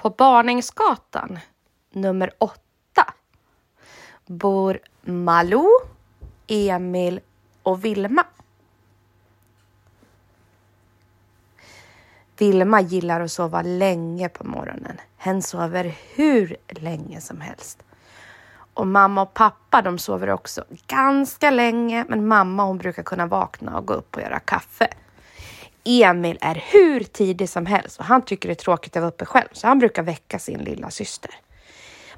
På Barningsgatan nummer 8 bor Malou, Emil och Vilma. Vilma gillar att sova länge på morgonen. Hen sover hur länge som helst. Och mamma och pappa de sover också ganska länge men mamma hon brukar kunna vakna och gå upp och göra kaffe. Emil är hur tidig som helst och han tycker det är tråkigt att vara uppe själv så han brukar väcka sin lilla syster.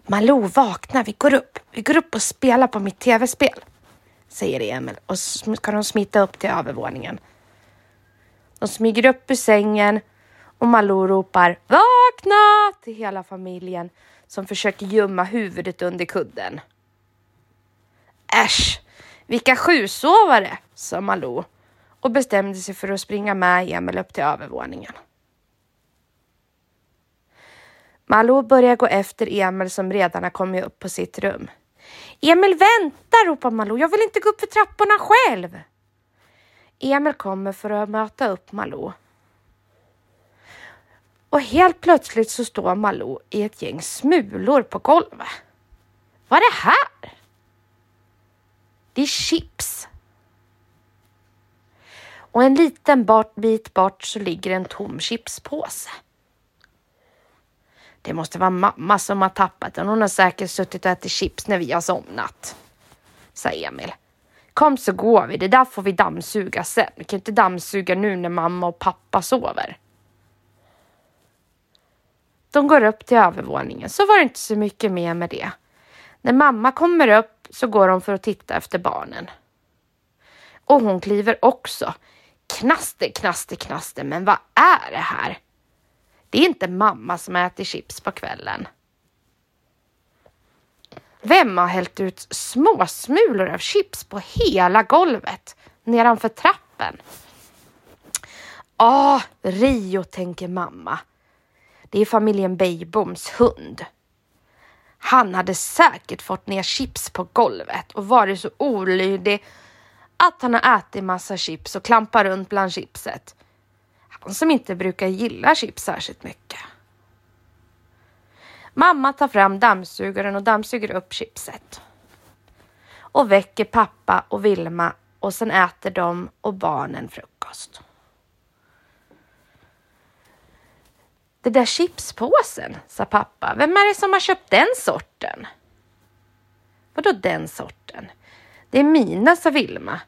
Malou vakna, vi går upp. Vi går upp och spelar på mitt tv-spel, säger Emil och så ska de smita upp till övervåningen. De smyger upp ur sängen och Malou ropar vakna till hela familjen som försöker gömma huvudet under kudden. Äsch, vilka sjusovare, sa Malou och bestämde sig för att springa med Emil upp till övervåningen. Malou börjar gå efter Emil som redan har kommit upp på sitt rum. Emil vänta, ropar Malou. Jag vill inte gå upp för trapporna själv. Emil kommer för att möta upp Malou. Och helt plötsligt så står Malou i ett gäng smulor på golvet. Vad är det här? Det är chips. Och en liten bit bort så ligger en tom chipspåse. Det måste vara mamma som har tappat den. Hon har säkert suttit och ätit chips när vi har somnat, säger Emil. Kom så går vi, det där får vi dammsuga sen. Vi kan inte dammsuga nu när mamma och pappa sover. De går upp till övervåningen, så var det inte så mycket mer med det. När mamma kommer upp så går hon för att titta efter barnen. Och hon kliver också. Knaster, knaster, knaster, men vad är det här? Det är inte mamma som äter chips på kvällen. Vem har hällt ut småsmulor av chips på hela golvet nedanför trappen? Ah, Rio, tänker mamma. Det är familjen Beiboms hund. Han hade säkert fått ner chips på golvet och varit så olydig att han har ätit massa chips och klampar runt bland chipset. Han som inte brukar gilla chips särskilt mycket. Mamma tar fram dammsugaren och dammsuger upp chipset. Och väcker pappa och Vilma och sen äter de och barnen frukost. Det där chipspåsen, sa pappa. Vem är det som har köpt den sorten? Vadå den sorten? Det är mina, sa Vilma.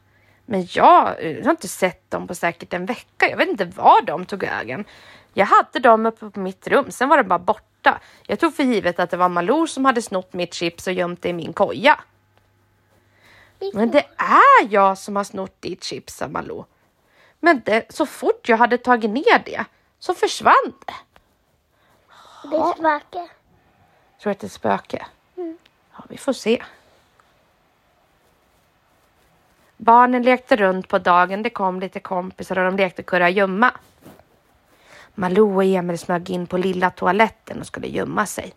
Men jag, jag har inte sett dem på säkert en vecka. Jag vet inte var de tog vägen. Jag hade dem uppe på mitt rum, sen var de bara borta. Jag tog för givet att det var Malou som hade snott mitt chips och gömt det i min koja. Men det är jag som har snott ditt chips, sa Malou. Men det, så fort jag hade tagit ner det så försvann det. Det är spöke. Tror du att det är ett spöke? Mm. Ja, vi får se. Barnen lekte runt på dagen. Det kom lite kompisar och de lekte kurragömma. Malou och Emil smög in på lilla toaletten och skulle gömma sig.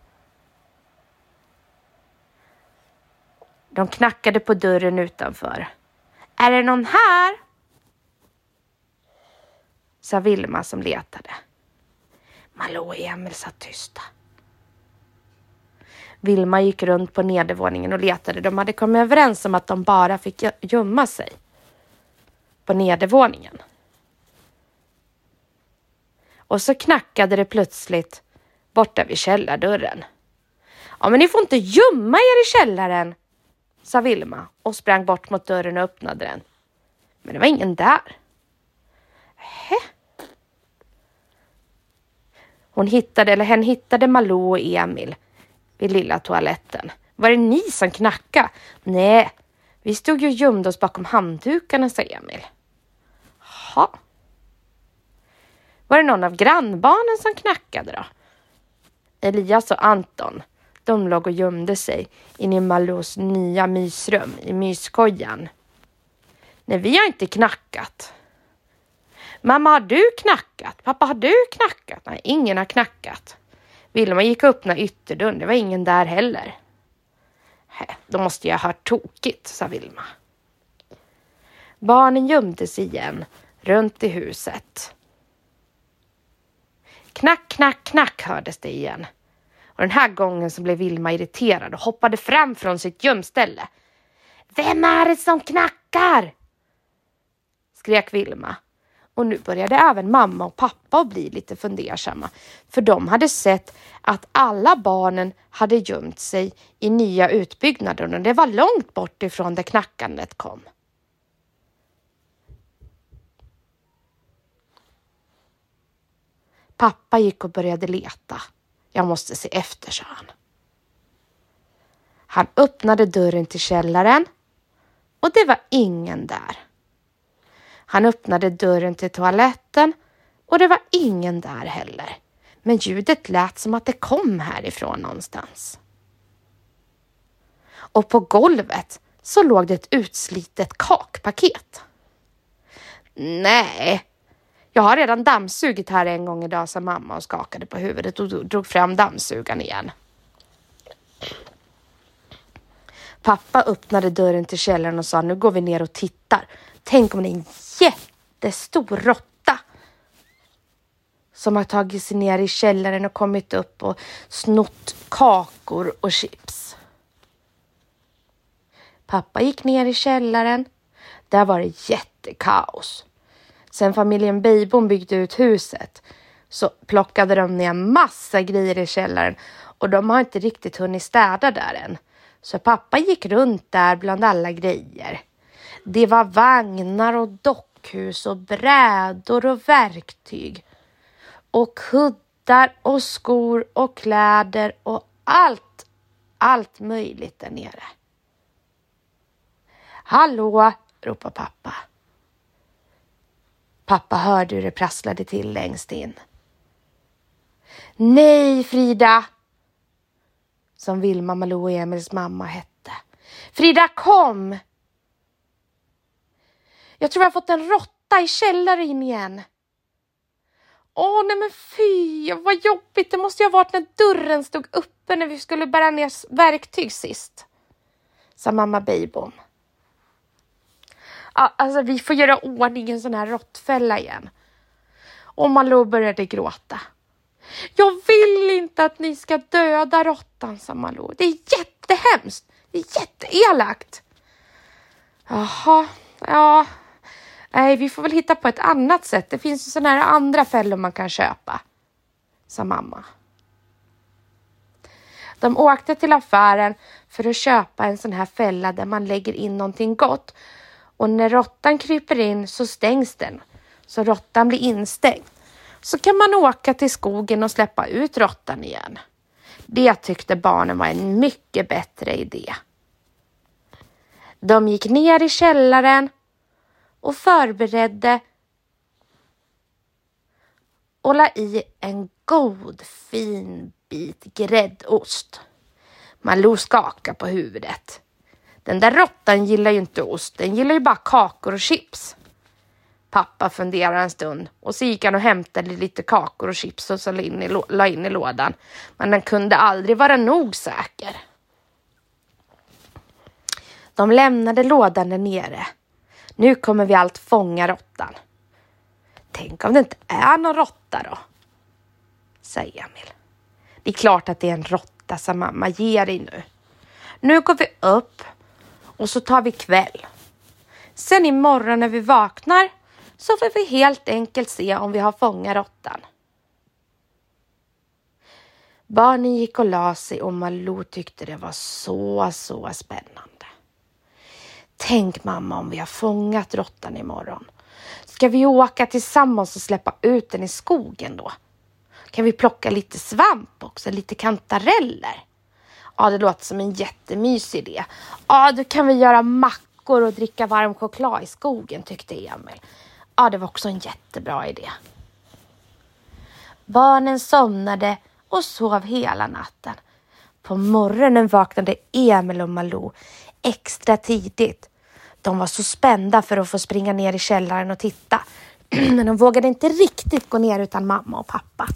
De knackade på dörren utanför. Är det någon här? sa Vilma som letade. Malou och Emil satt tysta. Vilma gick runt på nedervåningen och letade. De hade kommit överens om att de bara fick gömma sig på nedervåningen. Och så knackade det plötsligt borta vid källardörren. Ja, men ni får inte gömma er i källaren, sa Vilma och sprang bort mot dörren och öppnade den. Men det var ingen där. Hä? Hon hittade, eller hen hittade Malou och Emil vid lilla toaletten. Var det ni som knackade? Nej, vi stod ju och gömde oss bakom handdukarna, sa Emil. Ha. Var det någon av grannbarnen som knackade då? Elias och Anton, de låg och gömde sig inne i Malous nya mysrum i myskojan. Nej, vi har inte knackat. Mamma, har du knackat? Pappa, har du knackat? Nej, ingen har knackat. Vilma gick och öppnade ytterdörren. Det var ingen där heller. Då måste jag ha hört tokigt, sa Vilma. Barnen gömde sig igen runt i huset. Knack, knack, knack hördes det igen. Och den här gången så blev Vilma irriterad och hoppade fram från sitt gömställe. Vem är det som knackar? skrek Vilma. Och nu började även mamma och pappa att bli lite fundersamma. För de hade sett att alla barnen hade gömt sig i nya utbyggnader och det var långt bort ifrån där knackandet kom. Pappa gick och började leta. Jag måste se efter, sa han. Han öppnade dörren till källaren och det var ingen där. Han öppnade dörren till toaletten och det var ingen där heller. Men ljudet lät som att det kom härifrån någonstans. Och på golvet så låg det ett utslitet kakpaket. Nej, jag har redan dammsugit här en gång idag, sa mamma och skakade på huvudet och drog fram dammsugaren igen. Pappa öppnade dörren till källaren och sa nu går vi ner och tittar. Tänk om det är en jättestor råtta som har tagit sig ner i källaren och kommit upp och snott kakor och chips. Pappa gick ner i källaren. Där var det jättekaos. Sen familjen Beibom byggde ut huset så plockade de ner massa grejer i källaren och de har inte riktigt hunnit städa där än. Så pappa gick runt där bland alla grejer. Det var vagnar och dockhus och brädor och verktyg och kuddar och skor och kläder och allt, allt möjligt där nere. Hallå, ropar pappa. Pappa hörde hur det prasslade till längst in. Nej, Frida! Som Vilma, Malou och Emils mamma hette. Frida, kom! Jag tror jag har fått en råtta i källaren igen. Åh, nej men fy, vad jobbigt. Det måste ju ha varit när dörren stod uppe när vi skulle bära ner verktyg sist. Sa mamma Beibom alltså vi får göra ordning en sån här råttfälla igen. Och Malou började gråta. Jag vill inte att ni ska döda råttan, sa Malou. Det är jättehemskt. Det är jätteelakt. Jaha, ja. Nej, vi får väl hitta på ett annat sätt. Det finns ju sådana här andra fällor man kan köpa, sa mamma. De åkte till affären för att köpa en sån här fälla där man lägger in någonting gott och när råttan kryper in så stängs den så råttan blir instängd. Så kan man åka till skogen och släppa ut råttan igen. Det tyckte barnen var en mycket bättre idé. De gick ner i källaren och förberedde och la i en god fin bit gräddost. Malou skakade på huvudet. Den där råttan gillar ju inte ost, den gillar ju bara kakor och chips. Pappa funderade en stund och så gick han och hämtade lite kakor och chips och så la in, i, la in i lådan. Men den kunde aldrig vara nog säker. De lämnade lådan där nere. Nu kommer vi allt fånga råttan. Tänk om det inte är någon råtta då? Säger Emil. Det är klart att det är en råtta, sa mamma. Ge dig nu. Nu går vi upp och så tar vi kväll. Sen imorgon när vi vaknar så får vi helt enkelt se om vi har fångat råttan. Barnen gick och la sig och Malou tyckte det var så, så spännande. Tänk mamma om vi har fångat råttan imorgon. Ska vi åka tillsammans och släppa ut den i skogen då? Kan vi plocka lite svamp också, lite kantareller? Ja, det låter som en jättemysig idé. Ja, då kan vi göra mackor och dricka varm choklad i skogen, tyckte Emil. Ja, det var också en jättebra idé. Barnen somnade och sov hela natten. På morgonen vaknade Emil och Malou extra tidigt. De var så spända för att få springa ner i källaren och titta. Men de vågade inte riktigt gå ner utan mamma och pappa.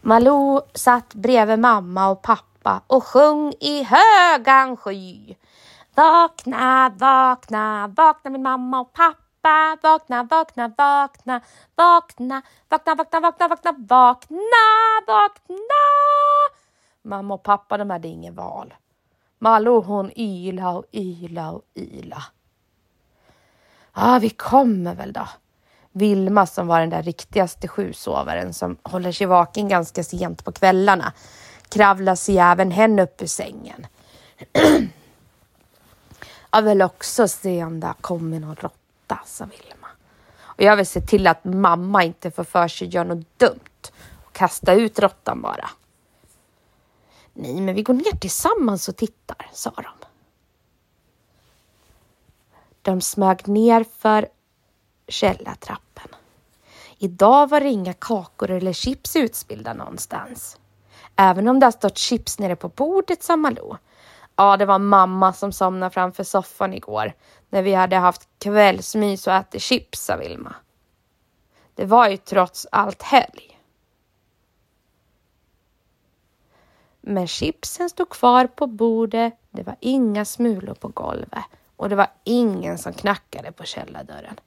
Malou satt bredvid mamma och pappa och sjöng i högan sky. Vakna, vakna, vakna min mamma och pappa. pappa, vakna, vakna, vakna, vakna, vakna, vakna, vakna, vakna, vakna, vakna. Mamma och pappa, de hade inget val. Malou hon yla och yla och yla. Ja, vi kommer väl då. Vilma som var den där riktigaste sjusovaren som håller sig vaken ganska sent på kvällarna kravlar sig även hen upp ur sängen. jag vill också se om det kommer någon råtta, sa Vilma. Och jag vill se till att mamma inte får för sig att göra något dumt och kasta ut råttan bara. Nej, men vi går ner tillsammans och tittar, sa de. De smög ner för källartrappen. Idag var det inga kakor eller chips utspillda någonstans. Även om det har stått chips nere på bordet, sa Malou. Ja, det var mamma som somnade framför soffan igår när vi hade haft kvällsmys och ätit chips, sa Vilma. Det var ju trots allt helg. Men chipsen stod kvar på bordet. Det var inga smulor på golvet och det var ingen som knackade på källardörren.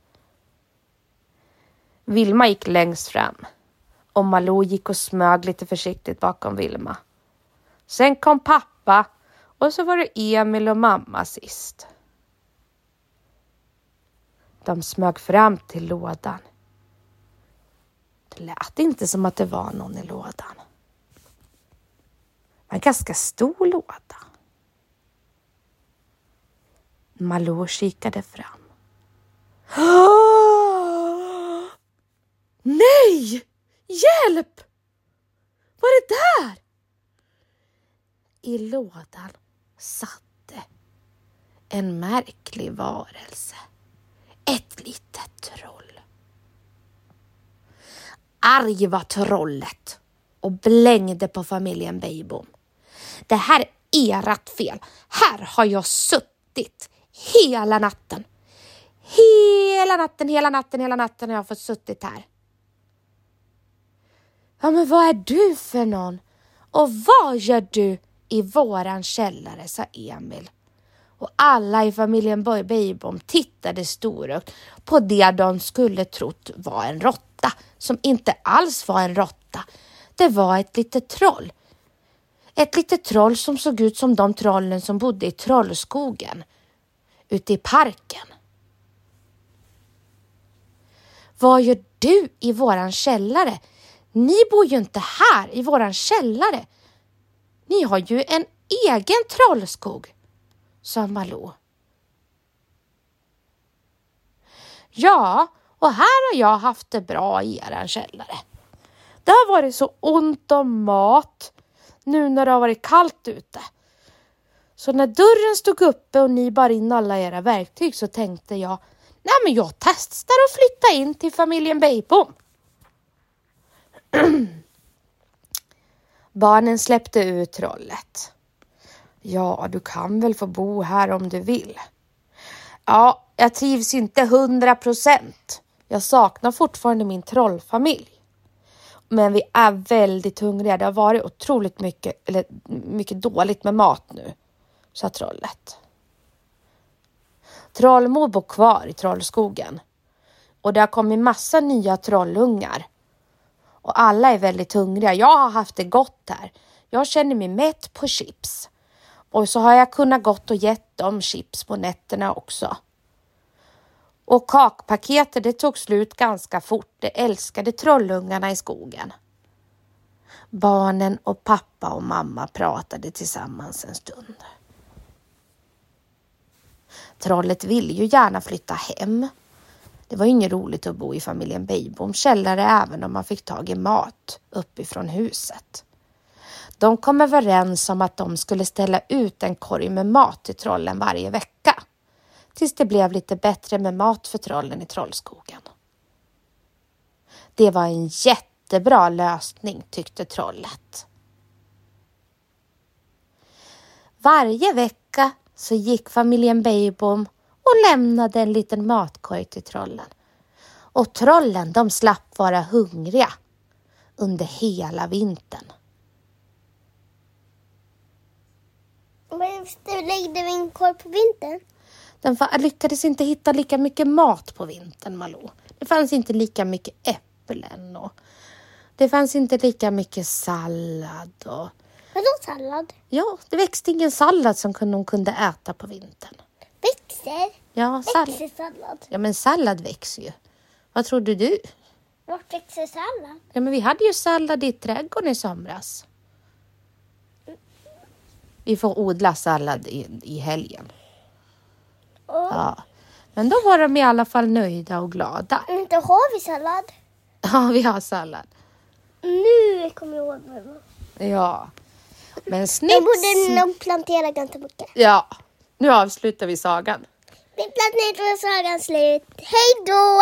Vilma gick längst fram och Malou gick och smög lite försiktigt bakom Vilma. Sen kom pappa och så var det Emil och mamma sist. De smög fram till lådan. Det lät inte som att det var någon i lådan. En ganska stor låda. Malou kikade fram. Nej! Hjälp! Vad är det där? I lådan satte en märklig varelse. Ett litet troll. Arg var trollet och blängde på familjen Beijbom. Det här är ert fel. Här har jag suttit hela natten. Hela natten, hela natten, hela natten har jag fått suttit här. Ja, men vad är du för någon? Och vad gör du i våran källare, sa Emil. Och alla i familjen Beijbom tittade storögt på det de skulle trott var en råtta, som inte alls var en råtta. Det var ett litet troll. Ett litet troll som såg ut som de trollen som bodde i Trollskogen, ute i parken. Vad gör du i våran källare? Ni bor ju inte här i våran källare. Ni har ju en egen trollskog, sa Malou. Ja, och här har jag haft det bra i eran källare. Det har varit så ont om mat nu när det har varit kallt ute. Så när dörren stod uppe och ni bar in alla era verktyg så tänkte jag, nej men jag testar att flytta in till familjen Beijbom. Barnen släppte ut trollet. Ja, du kan väl få bo här om du vill. Ja, jag trivs inte hundra procent. Jag saknar fortfarande min trollfamilj. Men vi är väldigt hungriga. Det har varit otroligt mycket, eller mycket dåligt med mat nu, sa trollet. Trollmor bor kvar i Trollskogen och det har kommit massa nya trollungar och alla är väldigt hungriga. Jag har haft det gott här. Jag känner mig mätt på chips och så har jag kunnat gått och gett dem chips på nätterna också. Och kakpaketet det tog slut ganska fort. Det älskade trollungarna i skogen. Barnen och pappa och mamma pratade tillsammans en stund. Trollet ville ju gärna flytta hem det var inget roligt att bo i familjen Beijboms källare även om man fick tag i mat uppifrån huset. De kom överens om att de skulle ställa ut en korg med mat till trollen varje vecka tills det blev lite bättre med mat för trollen i Trollskogen. Det var en jättebra lösning tyckte trollet. Varje vecka så gick familjen Beijbom och lämnade en liten matkorg till trollen. Och trollen de slapp vara hungriga under hela vintern. Varför lägger vi en korg på vintern? Den lyckades inte hitta lika mycket mat på vintern, Malou. Det fanns inte lika mycket äpplen och det fanns inte lika mycket sallad och Vadå sallad? ja, det växte ingen sallad som hon kunde äta på vintern. Växter? Ja, sallad. Växersallad? Ja, men sallad växer ju. Vad trodde du? Vart växer sallad? Ja, men vi hade ju sallad i trädgården i somras. Vi får odla sallad i, i helgen. Ja. Men då var de i alla fall nöjda och glada. inte har vi sallad. Ja, vi har sallad. Nu kommer jag ihåg mamma. Ja. Men Jag snitt... borde nog plantera ganska mycket. Ja, nu avslutar vi sagan. Vi planterar sagan slut. Hej då!